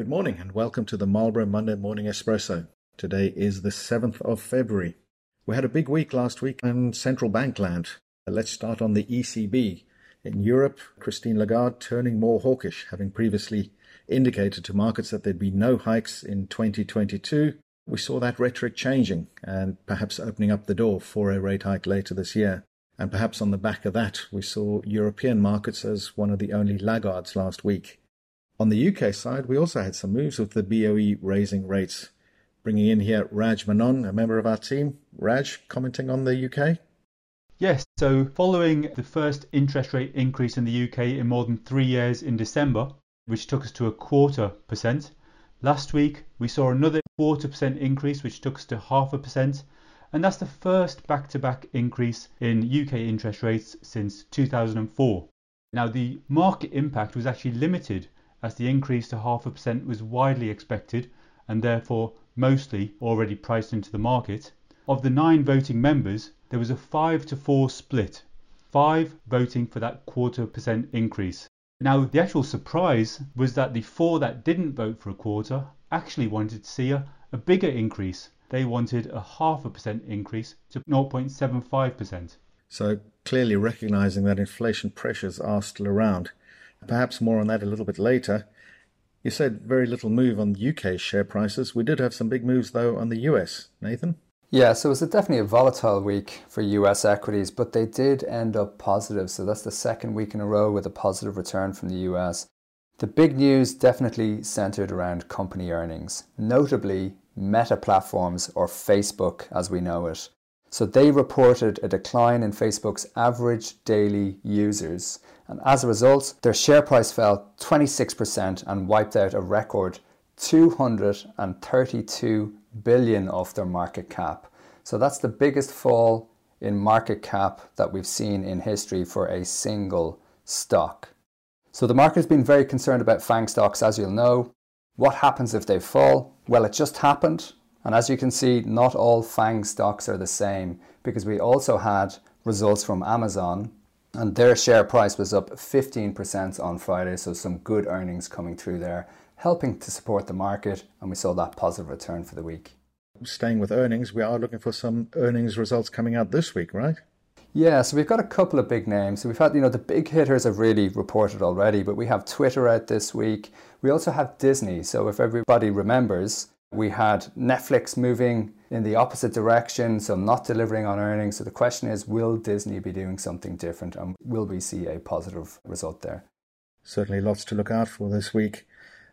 Good morning and welcome to the Marlborough Monday Morning Espresso. Today is the 7th of February. We had a big week last week in central bank land. Uh, let's start on the ECB. In Europe, Christine Lagarde turning more hawkish, having previously indicated to markets that there'd be no hikes in 2022. We saw that rhetoric changing and perhaps opening up the door for a rate hike later this year. And perhaps on the back of that, we saw European markets as one of the only laggards last week. On the UK side, we also had some moves with the BOE raising rates. Bringing in here Raj Manon, a member of our team. Raj, commenting on the UK? Yes, so following the first interest rate increase in the UK in more than three years in December, which took us to a quarter percent, last week we saw another quarter percent increase, which took us to half a percent, and that's the first back to back increase in UK interest rates since 2004. Now, the market impact was actually limited as the increase to half a percent was widely expected and therefore mostly already priced into the market. Of the nine voting members, there was a 5 to 4 split, 5 voting for that quarter percent increase. Now, the actual surprise was that the four that didn't vote for a quarter actually wanted to see a, a bigger increase. They wanted a half a percent increase to 0.75%. So, clearly recognizing that inflation pressures are still around. Perhaps more on that a little bit later. You said very little move on the UK share prices. We did have some big moves, though, on the US. Nathan? Yeah, so it was a definitely a volatile week for US equities, but they did end up positive. So that's the second week in a row with a positive return from the US. The big news definitely centered around company earnings, notably Meta Platforms or Facebook as we know it. So they reported a decline in Facebook's average daily users. And as a result, their share price fell 26% and wiped out a record 232 billion of their market cap. So that's the biggest fall in market cap that we've seen in history for a single stock. So the market has been very concerned about FANG stocks, as you'll know. What happens if they fall? Well, it just happened. And as you can see, not all FANG stocks are the same because we also had results from Amazon and their share price was up 15% on Friday. So some good earnings coming through there, helping to support the market. And we saw that positive return for the week. Staying with earnings, we are looking for some earnings results coming out this week, right? Yeah, so we've got a couple of big names. So we've had, you know, the big hitters have really reported already, but we have Twitter out this week. We also have Disney. So if everybody remembers, we had Netflix moving in the opposite direction, so not delivering on earnings. So the question is will Disney be doing something different and will we see a positive result there? Certainly lots to look out for this week.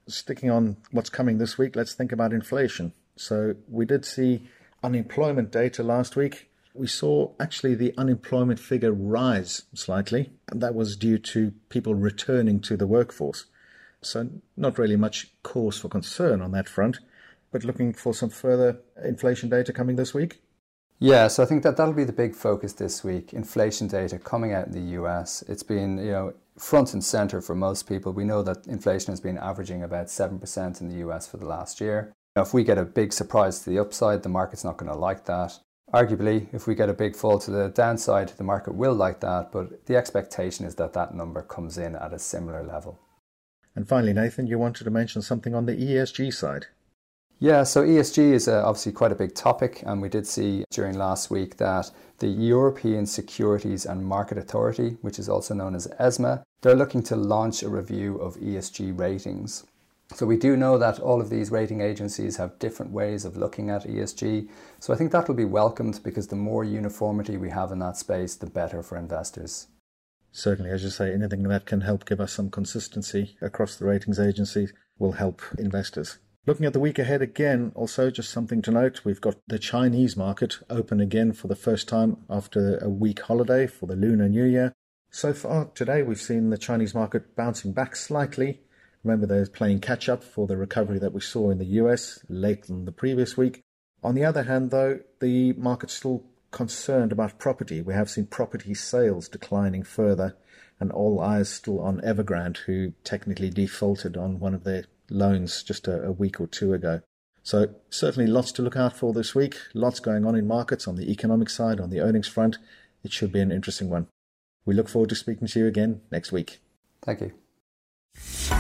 Sticking on what's coming this week, let's think about inflation. So we did see unemployment data last week. We saw actually the unemployment figure rise slightly, and that was due to people returning to the workforce. So, not really much cause for concern on that front but looking for some further inflation data coming this week? Yeah, so I think that that'll be the big focus this week. Inflation data coming out in the US. It's been, you know, front and center for most people. We know that inflation has been averaging about 7% in the US for the last year. Now, if we get a big surprise to the upside, the market's not going to like that. Arguably, if we get a big fall to the downside, the market will like that, but the expectation is that that number comes in at a similar level. And finally, Nathan, you wanted to mention something on the ESG side. Yeah, so ESG is uh, obviously quite a big topic, and we did see during last week that the European Securities and Market Authority, which is also known as ESMA, they're looking to launch a review of ESG ratings. So we do know that all of these rating agencies have different ways of looking at ESG. So I think that will be welcomed because the more uniformity we have in that space, the better for investors. Certainly, as you say, anything that can help give us some consistency across the ratings agencies will help investors. Looking at the week ahead again, also just something to note, we've got the Chinese market open again for the first time after a week holiday for the Lunar New Year. So far today, we've seen the Chinese market bouncing back slightly. Remember, they're playing catch up for the recovery that we saw in the US late than the previous week. On the other hand, though, the market's still concerned about property. We have seen property sales declining further, and all eyes still on Evergrande, who technically defaulted on one of their loans just a, a week or two ago. So certainly lots to look out for this week. Lots going on in markets on the economic side, on the earnings front. It should be an interesting one. We look forward to speaking to you again next week. Thank you.